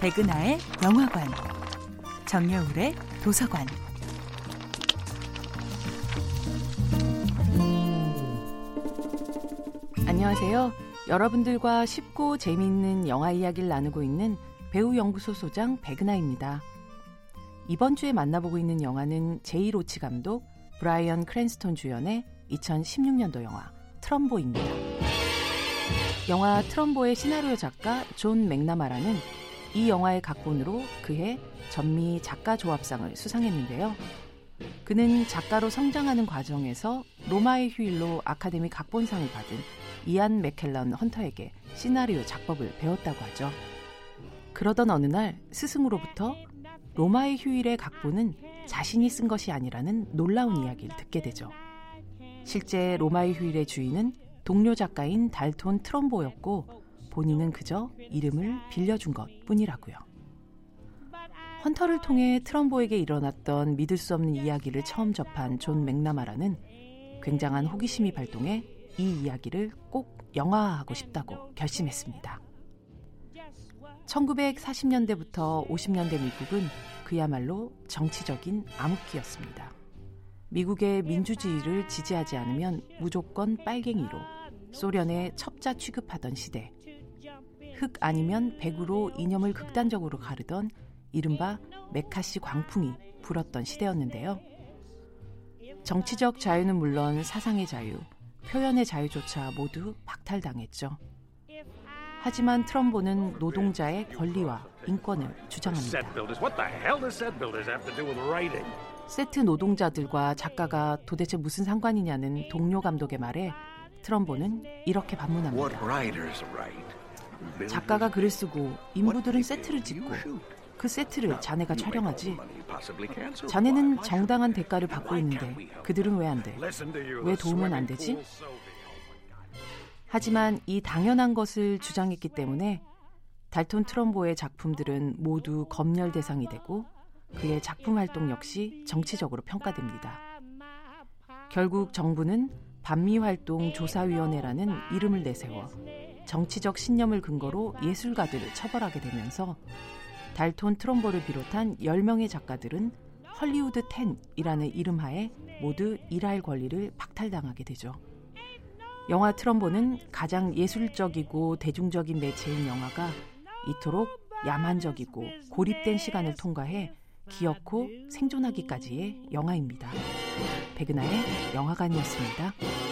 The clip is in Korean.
백은하의 영화관, 정여울의 도서관. 안녕하세요. 여러분들과 쉽고 재미있는 영화 이야기를 나누고 있는 배우 연구소 소장 백은하입니다. 이번 주에 만나보고 있는 영화는 제이 로치 감독, 브라이언 크랜스톤 주연의 2016년도 영화 트럼보입니다. 영화 트럼보의 시나리오 작가 존 맥나마라는 이 영화의 각본으로 그해 전미 작가 조합상을 수상했는데요. 그는 작가로 성장하는 과정에서 로마의 휴일로 아카데미 각본상을 받은 이안 맥켈런 헌터에게 시나리오 작법을 배웠다고 하죠. 그러던 어느 날 스승으로부터 로마의 휴일의 각본은 자신이 쓴 것이 아니라는 놀라운 이야기를 듣게 되죠. 실제 로마의 휴일의 주인은 동료 작가인 달톤 트럼보였고 본인은 그저 이름을 빌려준 것 뿐이라고요. 헌터를 통해 트럼보에게 일어났던 믿을 수 없는 이야기를 처음 접한 존 맥나마라는 굉장한 호기심이 발동해 이 이야기를 꼭 영화화하고 싶다고 결심했습니다. 1940년대부터 50년대 미국은 그야말로 정치적인 암흑기였습니다. 미국의 민주주의를 지지하지 않으면 무조건 빨갱이로 소련의 첩자 취급하던 시대. 흑 아니면 백으로 이념을 극단적으로 가르던 이른바 메카시 광풍이 불었던 시대였는데요. 정치적 자유는 물론 사상의 자유, 표현의 자유조차 모두 박탈당했죠. 하지만 트럼보는 노동자의 권리와 인권을 주장합니다. 세트 노동자들과 작가가 도대체 무슨 상관이냐는 동료 감독의 말에 트럼보는 이렇게 반문합니다. 작가가 글을 쓰고 인부들은 세트를 짓고 그 세트를 자네가 촬영하지. 자네는 정당한 대가를 받고 있는데 그들은 왜 안 돼? 왜 도우면 안 되지? 하지만 이 당연한 것을 주장했기 때문에 달톤 트럼보의 작품들은 모두 검열 대상이 되고 그의 작품 활동 역시 정치적으로 평가됩니다. 결국 정부는 반미 활동 조사위원회라는 이름을 내세워 정치적 신념을 근거로 예술가들을 처벌하게 되면서 달톤 트럼보를 비롯한 10명의 작가들은 헐리우드 10이라는 이름하에 모두 일할 권리를 박탈당하게 되죠. 영화 트럼보는 가장 예술적이고 대중적인 매체인 영화가 이토록 야만적이고 고립된 시간을 통과해 기어코 생존하기까지의 영화입니다. 백은하의 영화관이었습니다.